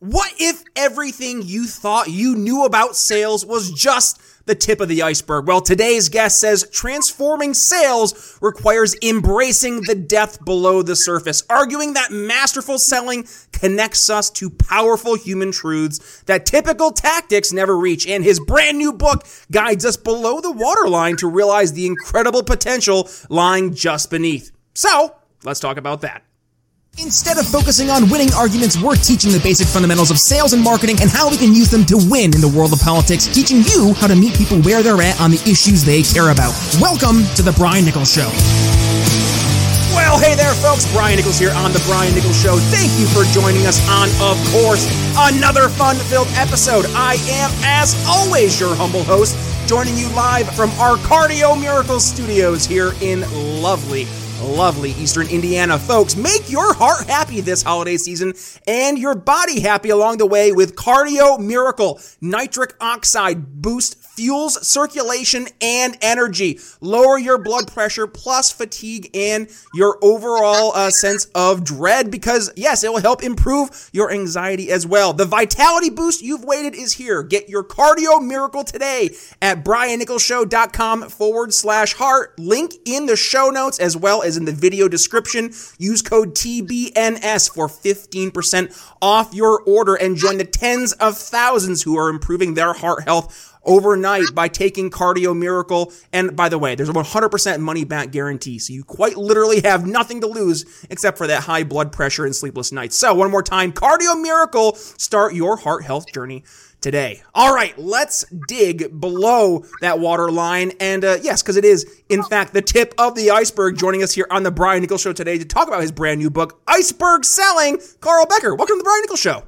What if everything you thought you knew about sales was just the tip of the iceberg? Well, today's guest says transforming sales requires embracing the depth below the surface, arguing that masterful selling connects us to powerful human truths that typical tactics never reach. And his brand new book guides us below the waterline to realize the incredible potential lying just beneath. So, let's talk about that. Instead of focusing on winning arguments, we're teaching the basic fundamentals of sales and marketing and how we can use them to win in the world of politics, teaching you how to meet people where they're at on the issues they care about. Welcome to The Brian Nichols Show. Well, hey there, folks. Brian Nichols here on The Brian Nichols Show. Thank you for joining us on, of course, another fun filled episode. I am, as always, your humble host, joining you live from our Cardio Miracle Studios here in lovely lovely Eastern Indiana. Folks, make your heart happy this holiday season and your body happy along the way with Cardio Miracle. Nitric oxide boost fuels circulation and energy, lower your blood pressure, plus fatigue and your overall uh, sense of dread. Because, yes, it will help improve your anxiety as well. The vitality boost you've waited is here. Get your cardio miracle today at briannicholsshow.com forward slash heart. Link in the show notes as well as in the video description. Use code TBNS for 15% off your order and join the tens of thousands who are improving their heart health overnight by taking Cardio Miracle. And by the way, there's a 100% money back guarantee. So you quite literally have nothing to lose except for that high blood pressure and sleepless nights. So one more time, Cardio Miracle, start your heart health journey today. All right, let's dig below that water line. And uh, yes, because it is, in fact, the tip of the iceberg. Joining us here on the Brian Nichols Show today to talk about his brand new book, Iceberg Selling, Karl Becker. Welcome to the Brian Nichols Show.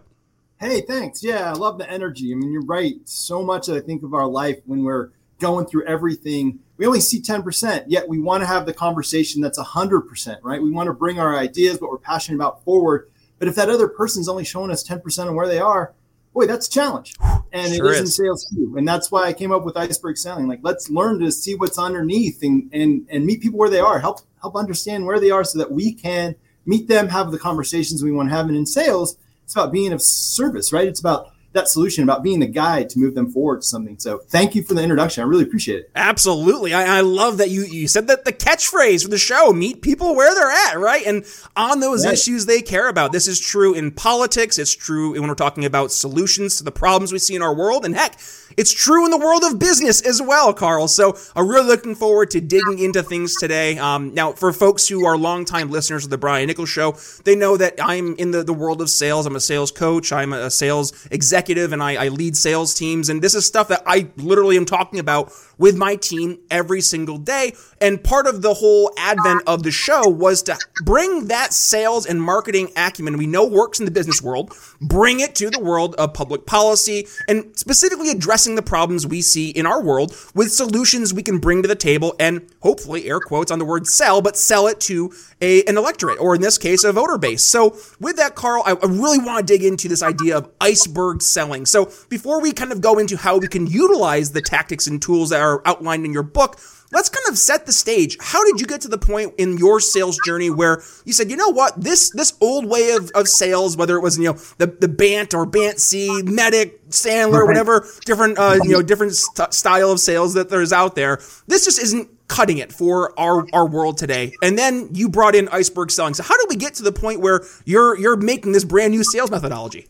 Hey, thanks. Yeah, I love the energy. I mean, you're right. So much that I think of our life when we're going through everything, we only see 10%, yet we want to have the conversation that's 100%, right? We want to bring our ideas, what we're passionate about forward. But if that other person's only showing us 10% of where they are, boy, that's a challenge. And sure it is, is in sales too. And that's why I came up with iceberg selling. Like, let's learn to see what's underneath and, and, and meet people where they are, help, help understand where they are so that we can meet them, have the conversations we want to have. And in sales, it's about being of service, right? It's about that solution about being the guide to move them forward to something. So thank you for the introduction. I really appreciate it. Absolutely. I, I love that you, you said that the catchphrase for the show, meet people where they're at, right? And on those right. issues they care about. This is true in politics. It's true when we're talking about solutions to the problems we see in our world. And heck, it's true in the world of business as well, Karl. So I'm really looking forward to digging into things today. Um, now, for folks who are longtime listeners of the Brian Nichols Show, they know that I'm in the, the world of sales. I'm a sales coach. I'm a sales executive, and I, I lead sales teams. And this is stuff that I literally am talking about with my team every single day. And part of the whole advent of the show was to bring that sales and marketing acumen we know works in the business world, bring it to the world of public policy, and specifically addressing the problems we see in our world with solutions we can bring to the table and hopefully, air quotes on the word sell, but sell it to a, an electorate, or in this case, a voter base. So, with that, Karl, I, really want to dig into this idea of iceberg selling. So, before we kind of go into how we can utilize the tactics and tools that are outlined in your book, let's kind of set the stage. How did you get to the point in your sales journey where you said, you know what, this this old way of, of sales, whether it was you know the the Bant or BANT-C, MEDDIC, Sandler, whatever different uh, you know different st- style of sales that there's out there, this just isn't cutting it for our our world today. And then you brought in iceberg selling. So how did we get to the point where you're you're making this brand new sales methodology?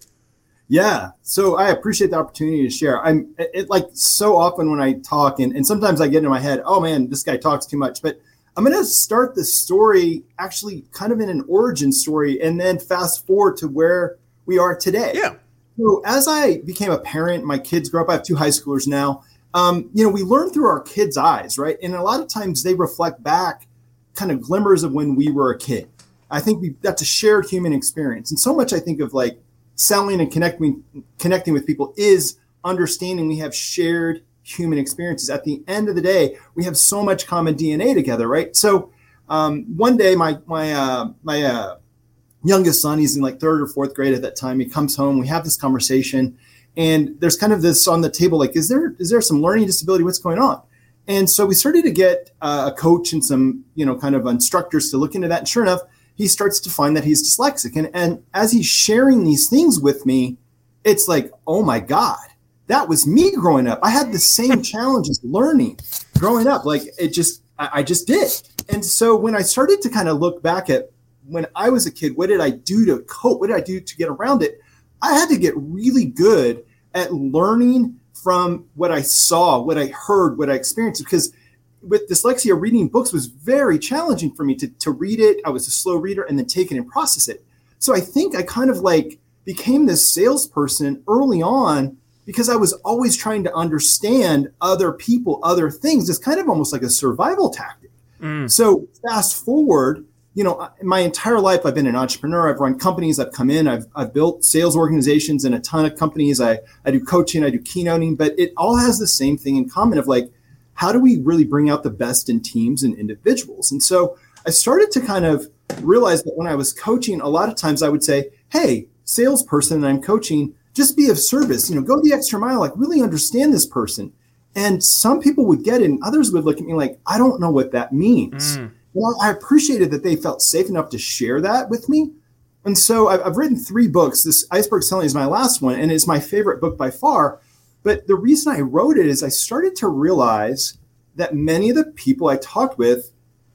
Yeah. So I appreciate the opportunity to share. I'm it, like so often when I talk and, and sometimes I get in my head, oh man, this guy talks too much. But I'm going to start the story actually kind of in an origin story and then fast forward to where we are today. Yeah. So as I became a parent, my kids grew up. I have two high schoolers now. Um, you know, we learn through our kids' eyes, right? And a lot of times they reflect back kind of glimmers of when we were a kid. I think we that's a shared human experience. And so much I think of like selling and connecting connecting with people is understanding we have shared human experiences. At the end of the day, we have so much common DNA together, right? So um, one day, my my uh, my uh, youngest son, he's in like third or fourth grade at that time. He comes home. We have this conversation, and there's kind of this on the table, like, is there is there some learning disability? What's going on? And so we started to get uh, a coach and some you know kind of instructors to look into that. And sure enough, he starts to find that he's dyslexic. And, and as he's sharing these things with me, it's like, oh my God, that was me growing up. I had the same challenges learning growing up. Like it just, I, I just did. And so when I started to kind of look back at when I was a kid, what did I do to cope? What did I do to get around it? I had to get really good at learning from what I saw, what I heard, what I experienced. Because with dyslexia, reading books was very challenging for me to, to read it. I was a slow reader and then take it and process it. So I think I kind of like became this salesperson early on because I was always trying to understand other people, other things. It's kind of almost like a survival tactic. Mm. So fast forward, you know, my entire life I've been an entrepreneur. I've run companies. I've come in. I've, I've built sales organizations in a ton of companies. I, I do coaching. I do keynoting. But it all has the same thing in common of like, how do we really bring out the best in teams and individuals? And so I started to kind of realize that when I was coaching, a lot of times I would say, hey, salesperson that I'm coaching, just be of service. You know, go the extra mile. Like really understand this person. And some people would get it, and others would look at me like, I don't know what that means. Mm. Well, I appreciated that they felt safe enough to share that with me. And so I've, I've written three books. This Iceberg Selling is my last one, and it's my favorite book by far. But the reason I wrote it is I started to realize that many of the people I talked with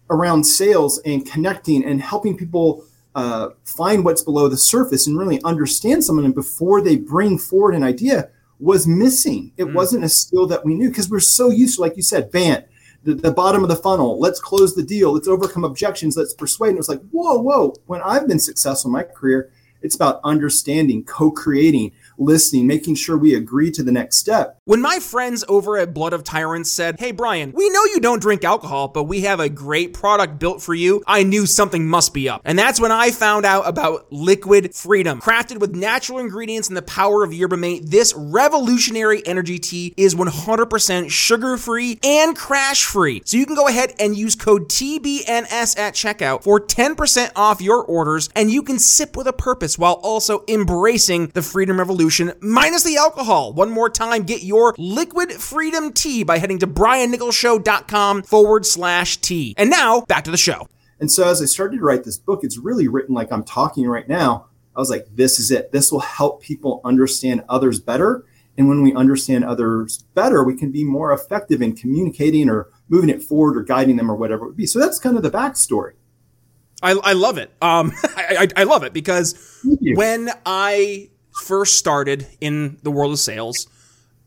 around sales and connecting and helping people uh, find what's below the surface and really understand someone before they bring forward an idea was missing. It mm. wasn't a skill that we knew because we're so used to, like you said, Bant, the, the, bottom of the funnel. Let's close the deal. Let's overcome objections. Let's persuade. And it was like, whoa, whoa. When I've been successful in my career, it's about understanding, co creating, listening, making sure we agree to the next step. When my friends over at Blood of Tyrants said, Hey, Brian, we know you don't drink alcohol, but we have a great product built for you, I knew something must be up. And that's when I found out about Liquid Freedom. Crafted with natural ingredients and the power of yerba mate, this revolutionary energy tea is 100% sugar free and crash free. So you can go ahead and use code TBNS at checkout for 10% off your orders, and you can sip with a purpose while also embracing the freedom revolution minus the alcohol. One more time, get your liquid freedom tea by heading to briannicholsshow.com forward slash tea. And now back to the show. And so as I started to write this book, it's really written like I'm talking right now. I was like, this is it. This will help people understand others better. And when we understand others better, we can be more effective in communicating or moving it forward or guiding them or whatever it would be. So that's kind of the backstory. I, I love it. Um, I, I, I love it because when I first started in the world of sales,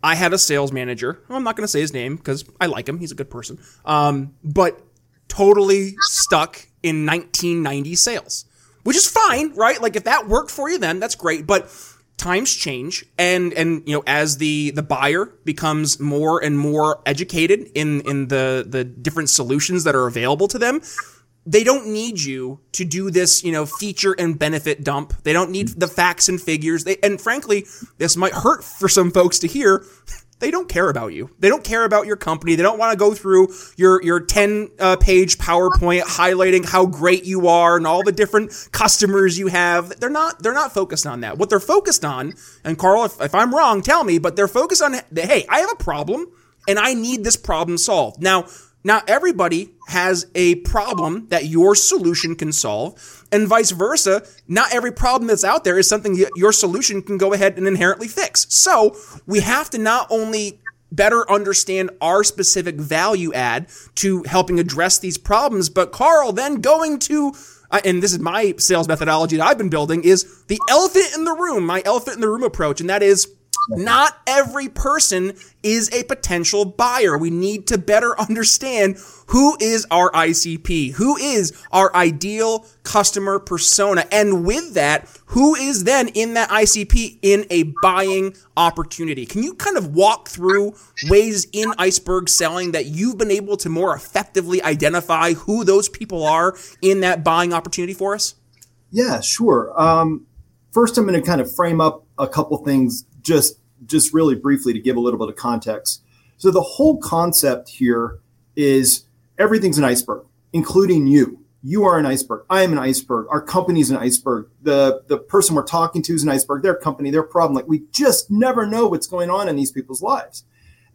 I had a sales manager. I'm not going to say his name because I like him. He's a good person. Um, but totally stuck in 1990 sales, which is fine, right? Like if that worked for you, then that's great. But times change, and and you know as the the buyer becomes more and more educated in in the the different solutions that are available to them they don't need you to do this, you know, feature and benefit dump. They don't need the facts and figures. They, and frankly, this might hurt for some folks to hear. They don't care about you. They don't care about your company. They don't want to go through your your 10 uh, page PowerPoint highlighting how great you are and all the different customers you have. They're not they're not focused on that. What they're focused on, and Karl, if, if I'm wrong, tell me, but they're focused on hey, I have a problem and I need this problem solved. Now, now, everybody has a problem that your solution can solve, and vice versa. Not every problem that's out there is something that your solution can go ahead and inherently fix. So, we have to not only better understand our specific value add to helping address these problems, but Karl, then going to uh, and this is my sales methodology that I've been building is the elephant in the room, my elephant in the room approach, and that is not every person is a potential buyer. We need to better understand who is our ICP, who is our ideal customer persona. And with that, who is then in that ICP in a buying opportunity? Can you kind of walk through ways in iceberg selling that you've been able to more effectively identify who those people are in that buying opportunity for us? Yeah, sure. Um, first, I'm going to kind of frame up a couple things just just really briefly to give a little bit of context. So the whole concept here is everything's an iceberg, including you. You are an iceberg. I am an iceberg. Our company's an iceberg. The the person we're talking to is an iceberg. Their company, their problem. Like we just never know what's going on in these people's lives,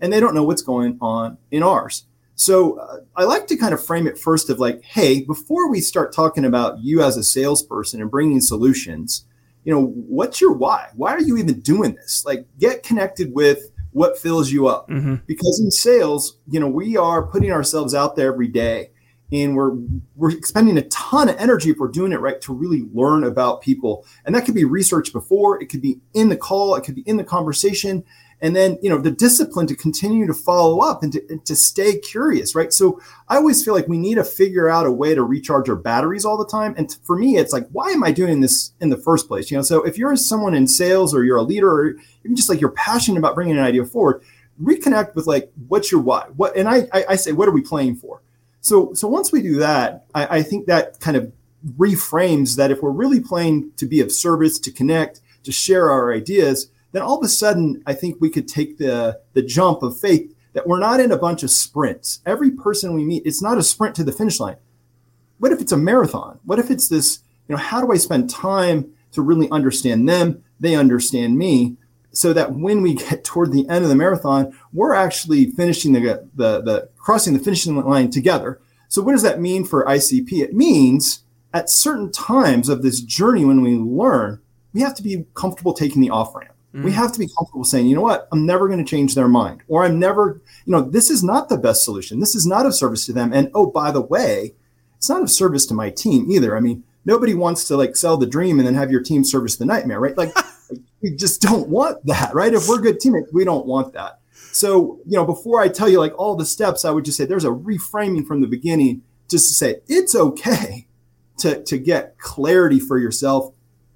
and they don't know what's going on in ours. So uh, I like to kind of frame it first of like, hey, before we start talking about you as a salesperson and bringing solutions, you know, what's your why? Why are you even doing this? Like, get connected with what fills you up. Mm-hmm. Because in sales, you know, we are putting ourselves out there every day and we're we're expending a ton of energy if we're doing it right to really learn about people and that could be research before it could be in the call it could be in the conversation and then you know the discipline to continue to follow up and to, and to stay curious right? So i always feel like we need to figure out a way to recharge our batteries all the time. And for me it's like why am i doing this in the first place? You know so if you're someone in sales or you're a leader or even just like you're passionate about bringing an idea forward reconnect with like what's your why? What and i i, I say what are we playing for? So so once we do that I, I think that kind of reframes that if we're really playing to be of service to connect to share our ideas then all of a sudden, I think we could take the, the jump of faith that we're not in a bunch of sprints. Every person we meet, it's not a sprint to the finish line. What if it's a marathon? What if it's this, you know, how do I spend time to really understand them? They understand me so that when we get toward the end of the marathon, we're actually finishing the, the, the crossing the finishing line together. So what does that mean for ICP? It means at certain times of this journey when we learn, we have to be comfortable taking the off ramp. Mm. We have to be comfortable saying, you know what, I'm never going to change their mind, or I'm never, you know, this is not the best solution. This is not of service to them. And oh, by the way, it's not of service to my team either. I mean, nobody wants to like sell the dream and then have your team service the nightmare, right? Like, we just don't want that, right? If we're good teammates, we don't want that. So, you know, before I tell you like all the steps, I would just say there's a reframing from the beginning just to say it's okay to, to get clarity for yourself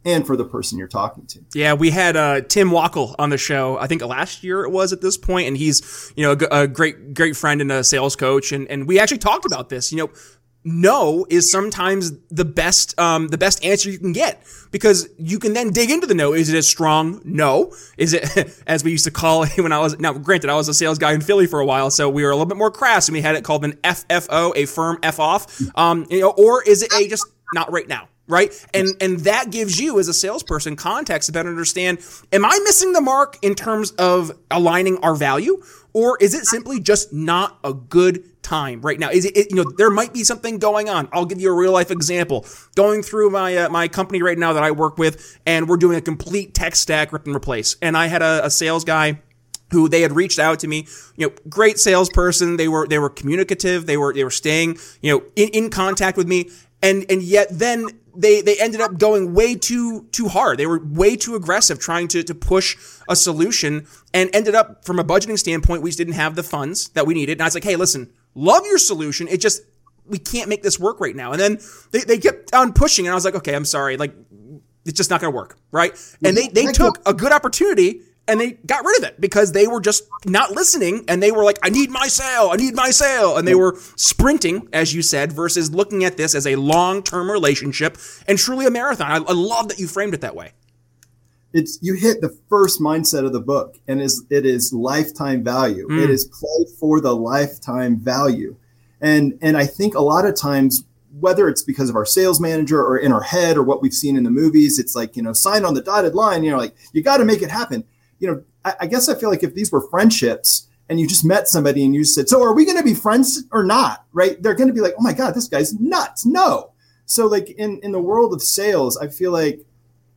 and for the person you're talking to. Yeah, we had uh, Tim Wackel on the show. I think last year it was at this point, and he's you know a, a great great friend and a sales coach, and and we actually talked about this. You know, no is sometimes the best um, the best answer you can get because you can then dig into the no. Is it a strong no? Is it as we used to call it when I was now granted I was a sales guy in Philly for a while, so we were a little bit more crass and we had it called an FFO, a firm F off. Um, you know, or is it a just not right now? Right? And and that gives you as a salesperson context to better understand: Am I missing the mark in terms of aligning our value, or is it simply just not a good time right now? Is it, it you know there might be something going on? I'll give you a real life example. Going through my uh, my company right now that I work with, and we're doing a complete tech stack rip and replace. And I had a, a sales guy who they had reached out to me, you know, great salesperson. They were, they were communicative. They were, they were staying, you know, in, in contact with me. And, and yet then they they ended up going way too too hard. They were way too aggressive trying to to push a solution and ended up from a budgeting standpoint, we just didn't have the funds that we needed. And I was like, hey, listen, love your solution. It just we can't make this work right now. And then they, they kept on pushing, and I was like, okay, I'm sorry, like it's just not going to work, right? And they they took a good opportunity and they got rid of it because they were just not listening and they were like i need my sale i need my sale and they were sprinting as you said versus looking at this as a long-term relationship and truly a marathon. I, I love that you framed it that way. It's you hit the first mindset of the book and is it is lifetime value. Mm. it is play for the lifetime value. And and i think a lot of times whether it's because of our sales manager or in our head or what we've seen in the movies it's like you know sign on the dotted line you know like you got to make it happen you know, I, I, guess I feel like if these were friendships and you just met somebody and you said, so are we going to be friends or not? Right. They're going to be like, oh my God, this guy's nuts. No. So like in, in the world of sales, I feel like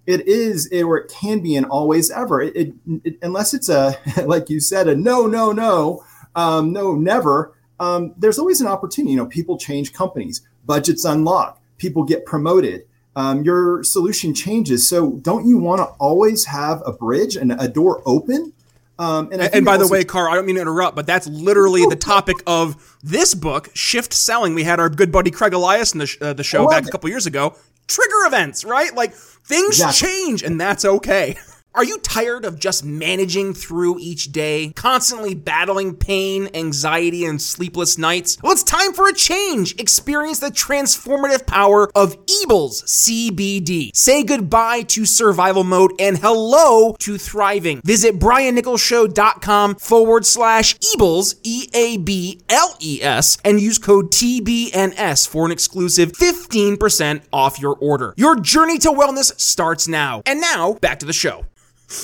it is, it, or it can be an always ever it, it, it, unless it's a, like you said, a no, no, no, um, no, never. Um, there's always an opportunity. You know, people change companies, budgets unlock, people get promoted um, your solution changes. So don't you want to always have a bridge and a door open? Um, and, and by the way, Karl, I don't mean to interrupt, but that's literally the topic of this book, Shift Selling. We had our good buddy Craig Elias in the, sh- uh, the show back it. a couple years ago. Trigger events, right? Like things exactly. change, and that's okay. Are you tired of just managing through each day, constantly battling pain, anxiety, and sleepless nights? Well, it's time for a change. Experience the transformative power of Eables CBD. Say goodbye to survival mode and hello to thriving. Visit briannicholsshow.com forward slash Eables, E A B L E S, and use code TBNS for an exclusive 15% off your order. Your journey to wellness starts now. And now, back to the show.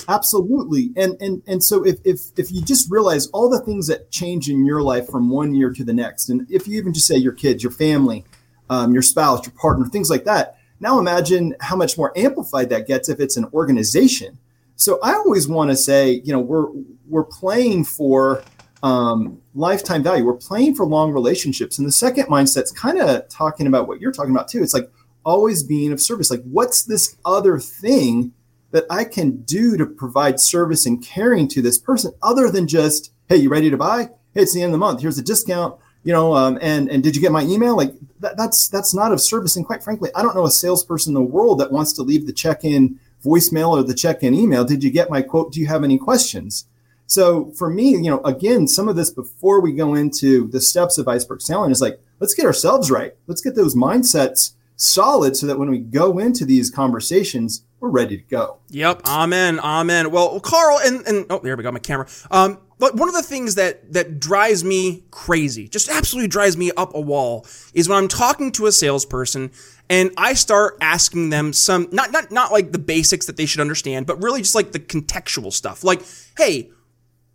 Absolutely. And and and so if if if you just realize all the things that change in your life from one year to the next, and if you even just say your kids, your family, um, your spouse, your partner, things like that, Now imagine how much more amplified that gets if it's an organization. So I always want to say, you know, we're we're playing for um, lifetime value. We're playing for long relationships. And the second mindset's kind of talking about what you're talking about too. It's like always being of service. Like, what's this other thing that I can do to provide service and caring to this person other than just, hey, you ready to buy? Hey, it's the end of the month. Here's a discount. You know, um, and and did you get my email? Like that, that's that's not of service. And quite frankly, I don't know a salesperson in the world that wants to leave the check-in voicemail or the check-in email. Did you get my quote? Do you have any questions? So for me, you know, again, some of this before we go into the steps of iceberg selling is like, let's get ourselves right. Let's get those mindsets solid so that when we go into these conversations, we're ready to go. Yep. Amen. Amen. Well, Karl, and, and oh, there we go, my camera. Um, but one of the things that that drives me crazy, just absolutely drives me up a wall, is when I'm talking to a salesperson and I start asking them some not not not like the basics that they should understand, but really just like the contextual stuff. Like, hey,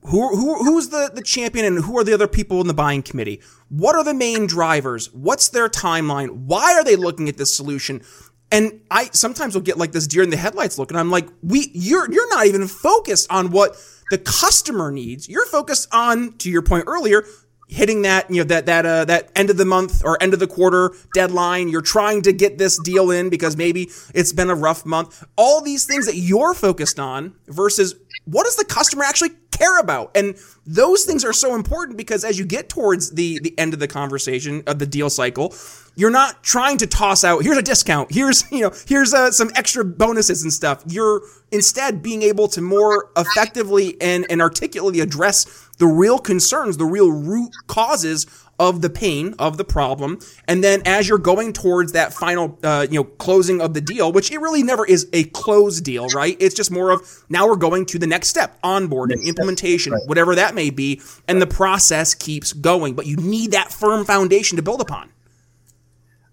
who, who who's the, the champion and who are the other people in the buying committee? What are the main drivers? What's their timeline? Why are they looking at this solution? And I sometimes will get like this deer in the headlights look, and I'm like, we you're you're not even focused on what the customer needs. You're focused on, to your point earlier, hitting that you know that that uh, that end of the month or end of the quarter deadline you're trying to get this deal in because maybe it's been a rough month all these things that you're focused on versus what does the customer actually care about? And those things are so important because as you get towards the the end of the conversation of the deal cycle, you're not trying to toss out here's a discount, here's you know here's uh, some extra bonuses and stuff. You're instead being able to more effectively and and articulately address the real concerns, the real root causes of the pain of the problem and then as you're going towards that final uh, you know closing of the deal which it really never is a closed deal right it's just more of now we're going to the next step onboarding next implementation right. whatever that may be and right. the process keeps going but you need that firm foundation to build upon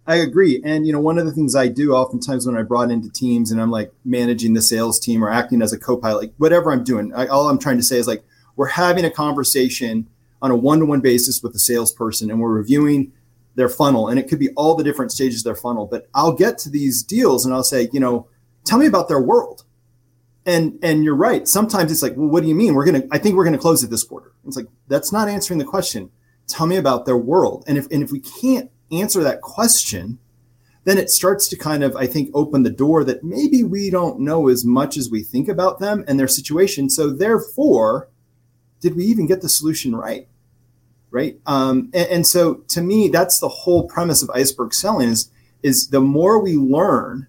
I agree. And you know, one of the things I do oftentimes when I brought into teams and I'm like managing the sales team or acting as a co-pilot, like whatever I'm doing, I, all I'm trying to say is like we're having a conversation on a one-to-one basis with the salesperson and we're reviewing their funnel. And it could be all the different stages of their funnel but i'll get to these deals and i'll say you know tell me about their world. And and you're right. Sometimes it's like well what do you mean? We're gonna i think we're gonna close it this quarter. It's like that's not answering the question. Tell me about their world. And if and if we can't answer that question then it starts to kind of i think open the door that maybe we don't know as much as we think about them and their situation. So therefore did we even get the solution right? Right. Um, and, and, so to me, that's the whole premise of iceberg selling is, is the more we learn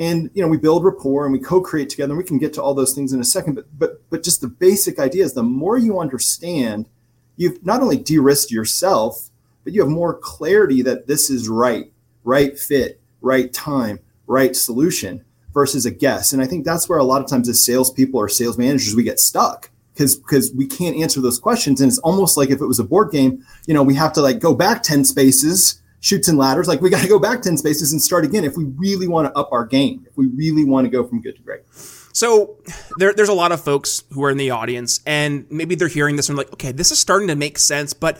and, you know, we build rapport and we co-create together and we can get to all those things in a second, but, but, but just the basic idea is the more you understand, you've not only de-risked yourself, but you have more clarity that this is right, right fit, right time, right solution versus a guess. And I think that's where a lot of times as salespeople or sales managers, we get stuck because because we can't answer those questions. And it's almost like if it was a board game you know we have to like go back 10 spaces Chutes and Ladders. Like we got to go back 10 spaces and start again if we really want to up our game if we really want to go from good to great. So there, there's a lot of folks who are in the audience and maybe they're hearing this and like okay this is starting to make sense but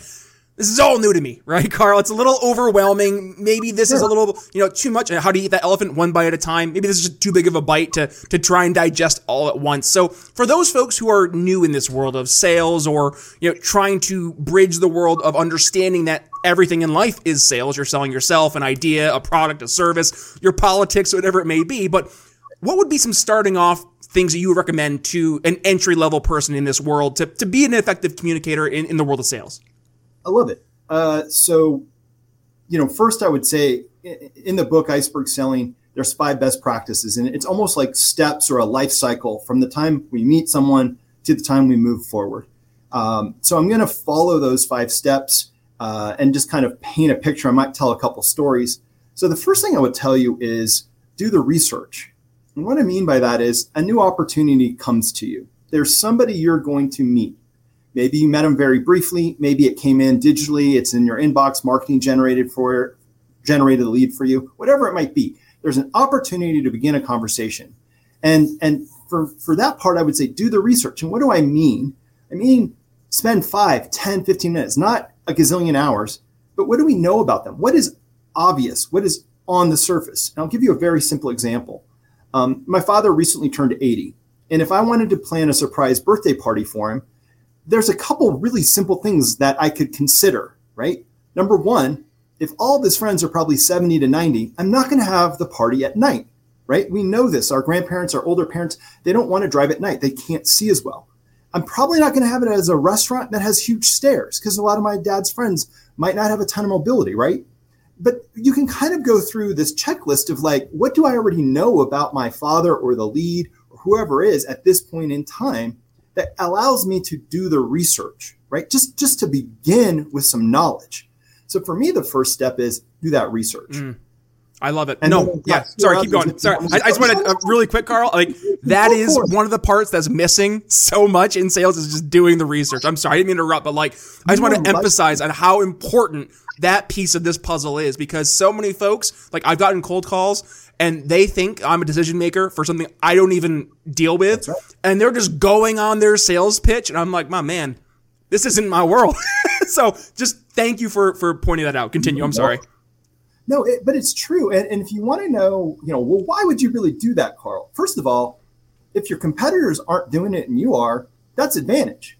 this is all new to me, right, Karl? It's a little overwhelming. Maybe this is a little, you know, too much. How to eat that elephant one bite at a time? Maybe this is just too big of a bite to to try and digest all at once. So for those folks who are new in this world of sales or you know trying to bridge the world of understanding that everything in life is sales, you're selling yourself, an idea, a product, a service, your politics, whatever it may be. But what would be some starting off things that you would recommend to an entry level person in this world to, to be an effective communicator in, in the world of sales? I love it. Uh, so, you know, first I would say in the book Iceberg Selling, there's five best practices, and it's almost like steps or a life cycle from the time we meet someone to the time we move forward. Um, so I'm going to follow those five steps uh, and just kind of paint a picture. I might tell a couple stories. So the first thing I would tell you is do the research. And what I mean by that is a new opportunity comes to you. There's somebody you're going to meet Maybe you met them very briefly. Maybe it came in digitally. It's in your inbox, marketing generated for generated a lead for you, whatever it might be. There's an opportunity to begin a conversation. And and for, for that part, I would say do the research. And what do I mean? I mean, spend 5, 10, 15 minutes, not a gazillion hours, but what do we know about them? What is obvious? What is on the surface. And I'll give you a very simple example. Um, my father recently turned 80. And if I wanted to plan a surprise birthday party for him, there's a couple really simple things that I could consider, right? Number one, if all of his friends are probably 70 to 90, I'm not going to have the party at night, right? We know this. Our grandparents, our older parents, they don't want to drive at night. They can't see as well. I'm probably not going to have it as a restaurant that has huge stairs because a lot of my dad's friends might not have a ton of mobility, right? But you can kind of go through this checklist of like, what do I already know about my father or the lead or whoever is at this point in time that allows me to do the research, right? Just just to begin with some knowledge. So for me, the first step is do that research. Mm. I love it. And no, yeah. Sorry, keep going. Sorry, I, I just want to uh, really quick, Karl. Like that is one of the parts that's missing so much in sales is just doing the research. I'm sorry, I didn't mean to interrupt, but like I just want to emphasize on how important that piece of this puzzle is because so many folks, like I've gotten cold calls and they think I'm a decision maker for something I don't even deal with, right. and they're just going on their sales pitch, and I'm like, my man, this isn't my world. so just thank you for for pointing that out. Continue. I'm sorry. No, it, but it's true. And, and if you want to know, you know, well, why would you really do that, Karl? First of all, if your competitors aren't doing it and you are, that's advantage.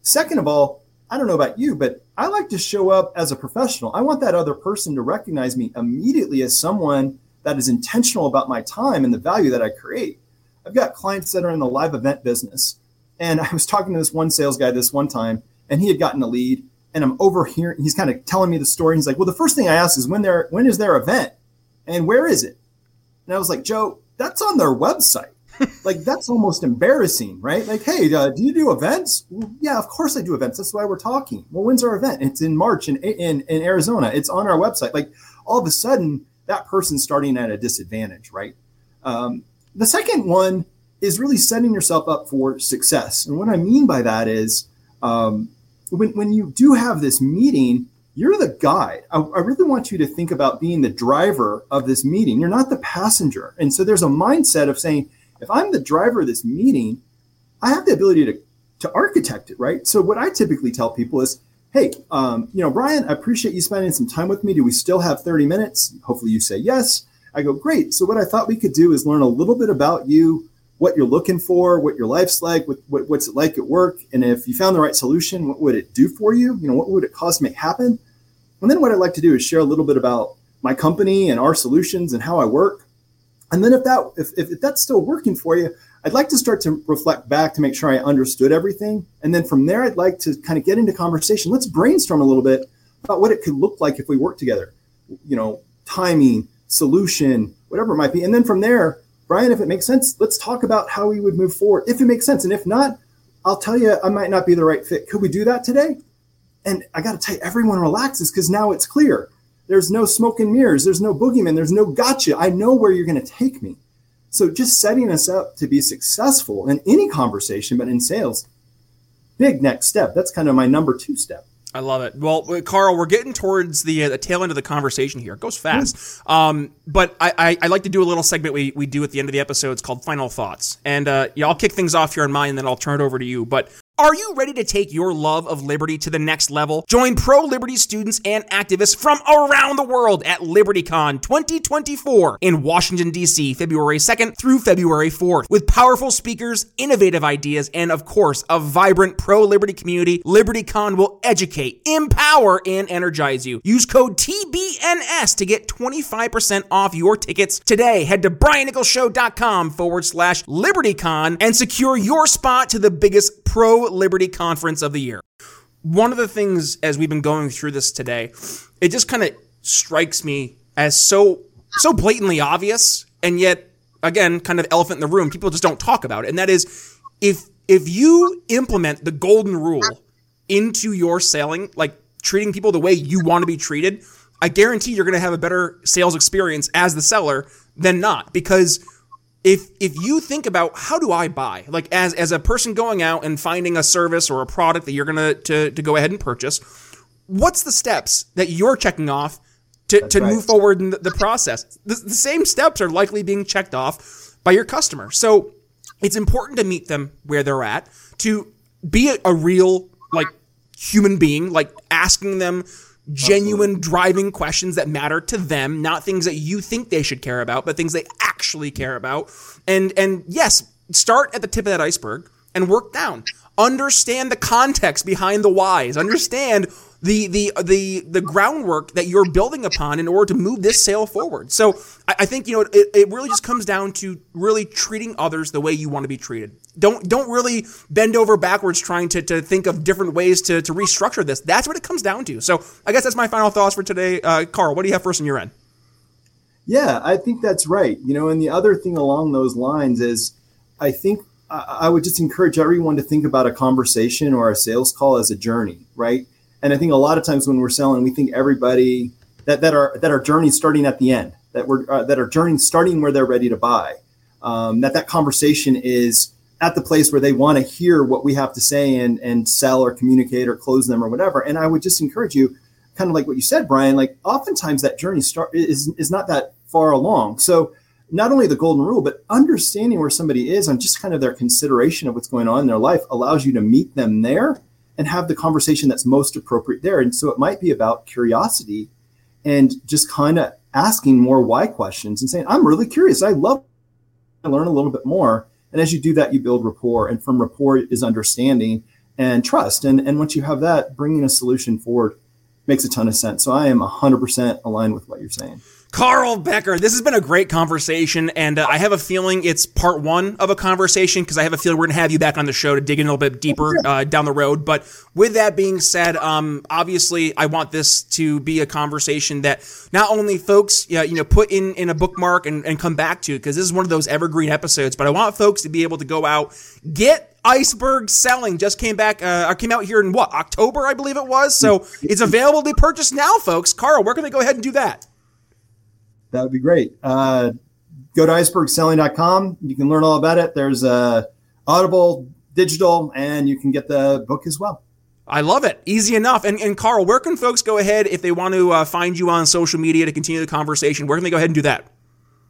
Second of all, I don't know about you, but I like to show up as a professional. I want that other person to recognize me immediately as someone that is intentional about my time and the value that I create. I've got clients that are in the live event business. And I was talking to this one sales guy this one time, and he had gotten a lead and I'm overhearing. He's kind of telling me the story. He's like, "Well, the first thing I ask is when there when is their event, and where is it?" And I was like, "Joe, that's on their website. like that's almost embarrassing, right? Like, hey, uh, do you do events? Well, yeah, of course I do events. That's why we're talking. Well, when's our event? It's in March in in, in Arizona. It's on our website. Like all of a sudden, that person's starting at a disadvantage, right? Um, the second one is really setting yourself up for success, and what I mean by that is. Um, when, when you do have this meeting, you're the guide. I, I, really want you to think about being the driver of this meeting. You're not the passenger. And so there's a mindset of saying, if I'm the driver of this meeting, I have the ability to, to architect it, right? So what I typically tell people is, hey, um, you know, Brian, I appreciate you spending some time with me. Do we still have 30 minutes? Hopefully you say yes. I go, great. So what I thought we could do is learn a little bit about you, what you're looking for, what your life's like, what, what, what's it like at work, and if you found the right solution, what would it do for you? You know, what would it cause to make happen? And then what I'd like to do is share a little bit about my company and our solutions and how I work. And then if that if, if that's still working for you, I'd like to start to reflect back to make sure I understood everything. And then from there, I'd like to kind of get into conversation. Let's brainstorm a little bit about what it could look like if we work together. You know, timing, solution, whatever it might be. And then from there, Brian, if it makes sense, let's talk about how we would move forward. If it makes sense. And if not, I'll tell you, I might not be the right fit. Could we do that today? And I got to tell you, everyone relaxes because now it's clear. There's no smoke and mirrors. There's no boogeyman. There's no gotcha. I know where you're going to take me. So just setting us up to be successful in any conversation, but in sales, big next step. That's kind of my number two step. I love it. Well, uh, Karl, we're getting towards the, uh, the tail end of the conversation here. It goes fast. Um, but I, I, I, like to do a little segment we, we do at the end of the episode. It's called Final Thoughts. And uh, yeah, I'll kick things off here on mine, and then I'll turn it over to you. But are you ready to take your love of liberty to the next level? Join pro liberty students and activists from around the world at LibertyCon 2024 in Washington, D.C., February 2nd through February 4th. With powerful speakers, innovative ideas, and of course, a vibrant pro liberty community, LibertyCon will educate, empower, and energize you. Use code TBNS to get 25% off your tickets today. Head to briannicholsshow.com forward slash LibertyCon and secure your spot to the biggest pro Liberty Conference of the year. One of the things as we've been going through this today, it just kind of strikes me as so so blatantly obvious and yet again kind of elephant in the room people just don't talk about it and that is if if you implement the golden rule into your selling like treating people the way you want to be treated i guarantee you're going to have a better sales experience as the seller than not because if if you think about how do I buy, like as as a person going out and finding a service or a product that you're gonna to, to go ahead and purchase, what's the steps that you're checking off to, to right. move forward in the, the process? The, the same steps are likely being checked off by your customer. So it's important to meet them where they're at, to be a, a real like human being, like asking them genuine driving questions that matter to them, not things that you think they should care about, but things they actually care about. And and yes, start at the tip of that iceberg and work down. Understand the context behind the whys. Understand the the the the groundwork that you're building upon in order to move this sale forward. So I, I think you know it, it really just comes down to really treating others the way you want to be treated. Don't don't really bend over backwards trying to, to think of different ways to, to restructure this. That's what it comes down to. So I guess that's my final thoughts for today. Uh, Karl, what do you have first on your end? Yeah, I think that's right. You know, and the other thing along those lines is I think I would just encourage everyone to think about a conversation or a sales call as a journey, right? And I think a lot of times when we're selling, we think everybody that, that are that our journey starting at the end, that we're uh, that our journey starting where they're ready to buy. Um, that that conversation is at the place where they want to hear what we have to say and and sell or communicate or close them or whatever. And I would just encourage you, kind of like what you said, Brian. Like oftentimes that journey start is is not that far along. So not only the golden rule, but understanding where somebody is and just kind of their consideration of what's going on in their life allows you to meet them there and have the conversation that's most appropriate there. And so it might be about curiosity and just kind of asking more why questions and saying, I'm really curious. I love to learn a little bit more. And as you do that, you build rapport. And from rapport is understanding and trust. And, and once you have that, bringing a solution forward makes a ton of sense. So I am 100% aligned with what you're saying. Karl Becker, this has been a great conversation, and uh, I have a feeling it's part one of a conversation because I have a feeling we're going to have you back on the show to dig in a little bit deeper uh, down the road. But with that being said, um, obviously, I want this to be a conversation that not only folks, uh, you know, put in in a bookmark and, and come back to because this is one of those evergreen episodes. But I want folks to be able to go out, get Iceberg Selling just came back, uh, came out here in what October, I believe it was. So it's available to purchase now, folks. Karl, where can they go ahead and do that? That would be great. Uh, go to icebergselling.com. You can learn all about it. There's a uh, Audible, digital, and you can get the book as well. I love it. Easy enough. And, and Karl, where can folks go ahead if they want to uh, find you on social media to continue the conversation? Where can they go ahead and do that?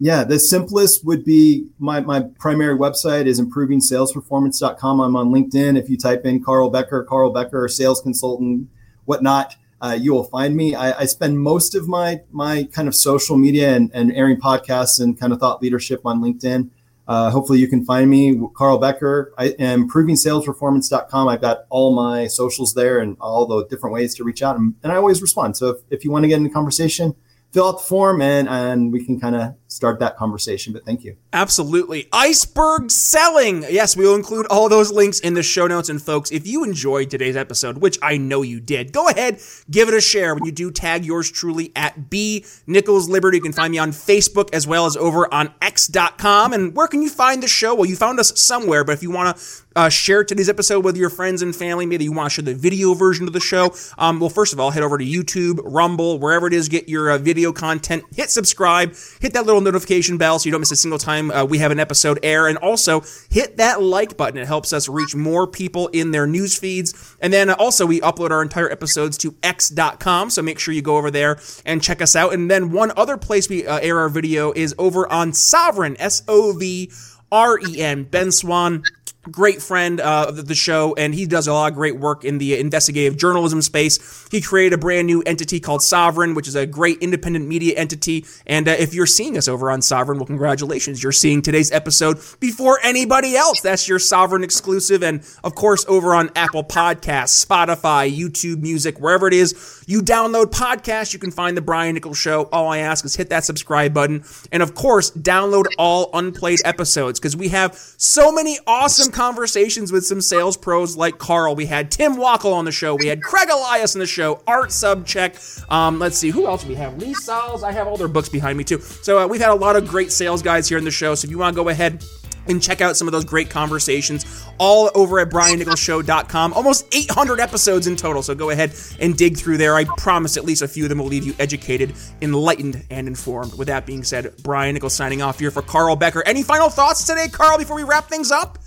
Yeah, the simplest would be my, my primary website is improvingsalesperformance.com. I'm on LinkedIn. If you type in Karl Becker, Karl Becker, sales consultant, whatnot, uh, you will find me. I, I, spend most of my my kind of social media and, and airing podcasts and kind of thought leadership on LinkedIn. Uh, hopefully, you can find me, Karl Becker. I am improvingsalesperformance.com. I've got all my socials there and all the different ways to reach out, and, and I always respond. So if, if you want to get in a conversation, fill out the form and and we can kind of start that conversation. But thank you. Absolutely. Iceberg selling. Yes, we will include all those links in the show notes. And folks, if you enjoyed today's episode, which I know you did, go ahead, give it a share. When you do, tag yours truly at B Nichols Liberty. You can find me on Facebook as well as over on X.com. And where can you find the show? Well, you found us somewhere, but if you want to uh, share today's episode with your friends and family. Maybe you want to share the video version of the show. Um, well, first of all, head over to YouTube, Rumble, wherever it is, get your uh, video content. Hit subscribe, hit that little notification bell so you don't miss a single time uh, we have an episode air, and also hit that like button. It helps us reach more people in their news feeds. And then also, we upload our entire episodes to x.com, so make sure you go over there and check us out. And then one other place we uh, air our video is over on Sovren, S O V R E N, Ben Swann great friend uh, of the show, and he does a lot of great work in the investigative journalism space. He created a brand new entity called Sovren, which is a great independent media entity. And uh, if you're seeing us over on Sovren, well, congratulations. You're seeing today's episode before anybody else. That's your Sovren exclusive. And of course, over on Apple Podcasts, Spotify, YouTube Music, wherever it is you download podcasts, you can find The Brian Nichols Show. All I ask is hit that subscribe button. And of course, download all unplayed episodes because we have so many awesome conversations with some sales pros like Karl. We had Tim Wackel on the show. We had Craig Elias on the show. Art Sobczak. Um, let's see, who else we have? Lee Salz. I have all their books behind me too. So uh, we've had a lot of great sales guys here in the show. So if you want to go ahead and check out some of those great conversations all over at briannicholsshow.com almost 800 episodes in total so go ahead and dig through there. I promise at least a few of them will leave you educated enlightened and informed. With that being said brian nichols signing off here for karl becker. Any final thoughts today karl before we wrap things up?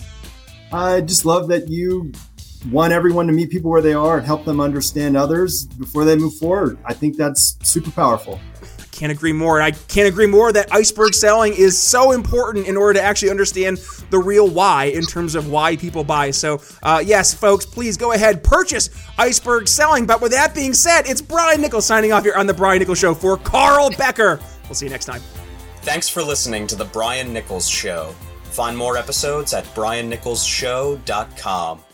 I just love that you want everyone to meet people where they are and help them understand others before they move forward. I think that's super powerful can't agree more. And I can't agree more that iceberg selling is so important in order to actually understand the real why in terms of why people buy. So, uh, yes, folks, please go ahead, purchase iceberg selling. But with that being said, it's Brian Nichols signing off here on The Brian Nichols Show for Karl Becker. We'll see you next time. Thanks for listening to The Brian Nichols Show. Find more episodes at briannicholsshow.com.